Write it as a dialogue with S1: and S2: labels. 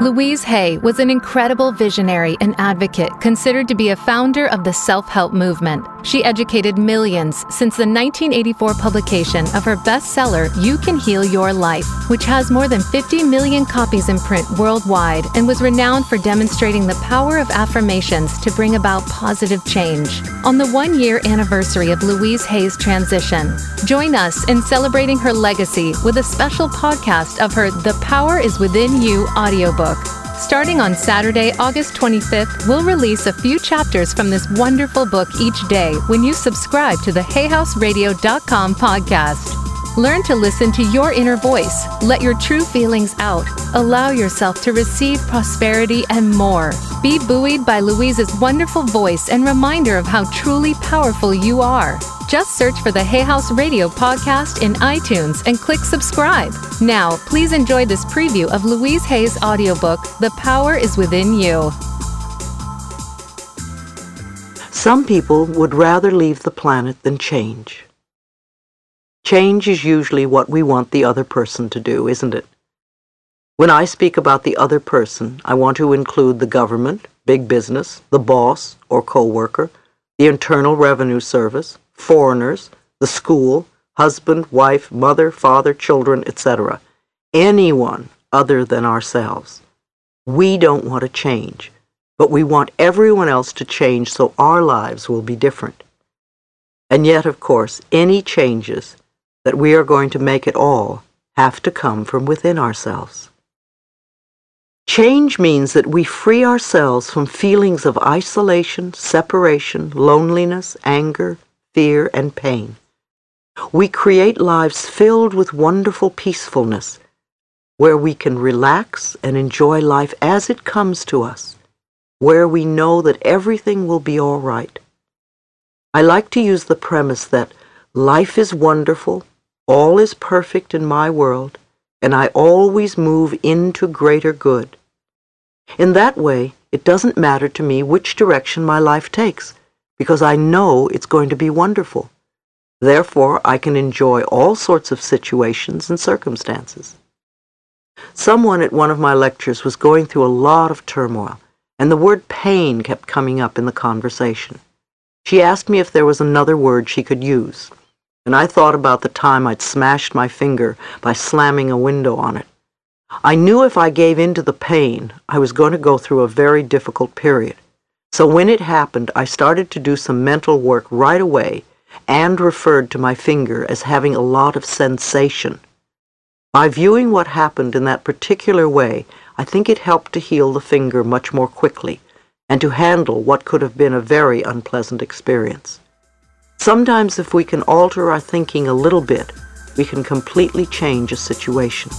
S1: Louise Hay was an incredible visionary and advocate considered to be a founder of the self help movement. She educated millions since the 1984 publication of her bestseller, You Can Heal Your Life, which has more than 50 million copies in print worldwide and was renowned for demonstrating the power of affirmations to bring about positive change. On the one year anniversary of Louise Hay's transition, join us in celebrating her legacy with a special podcast of her The Power is Within You audiobook. Starting on Saturday, August 25th, we'll release a few chapters from this wonderful book each day when you subscribe to the HayHouseRadio.com podcast. Learn to listen to your inner voice, let your true feelings out, allow yourself to receive prosperity and more. Be buoyed by Louise's wonderful voice and reminder of how truly powerful you are. Just search for the Hay House Radio podcast in iTunes and click subscribe. Now, please enjoy this preview of Louise Hay's audiobook, The Power is Within You.
S2: Some people would rather leave the planet than change. Change is usually what we want the other person to do, isn't it? When I speak about the other person, I want to include the government, big business, the boss or co-worker, the Internal Revenue Service, foreigners, the school, husband, wife, mother, father, children, etc. Anyone other than ourselves. We don't want to change, but we want everyone else to change so our lives will be different. And yet, of course, any changes that we are going to make at all have to come from within ourselves. Change means that we free ourselves from feelings of isolation, separation, loneliness, anger, fear, and pain. We create lives filled with wonderful peacefulness, where we can relax and enjoy life as it comes to us, where we know that everything will be all right. I like to use the premise that life is wonderful, all is perfect in my world, and I always move into greater good. In that way, it doesn't matter to me which direction my life takes because I know it's going to be wonderful. Therefore, I can enjoy all sorts of situations and circumstances. Someone at one of my lectures was going through a lot of turmoil, and the word pain kept coming up in the conversation. She asked me if there was another word she could use, and I thought about the time I'd smashed my finger by slamming a window on it. I knew if I gave in to the pain, I was going to go through a very difficult period. So when it happened, I started to do some mental work right away and referred to my finger as having a lot of sensation. By viewing what happened in that particular way, I think it helped to heal the finger much more quickly and to handle what could have been a very unpleasant experience. Sometimes if we can alter our thinking a little bit, we can completely change a situation.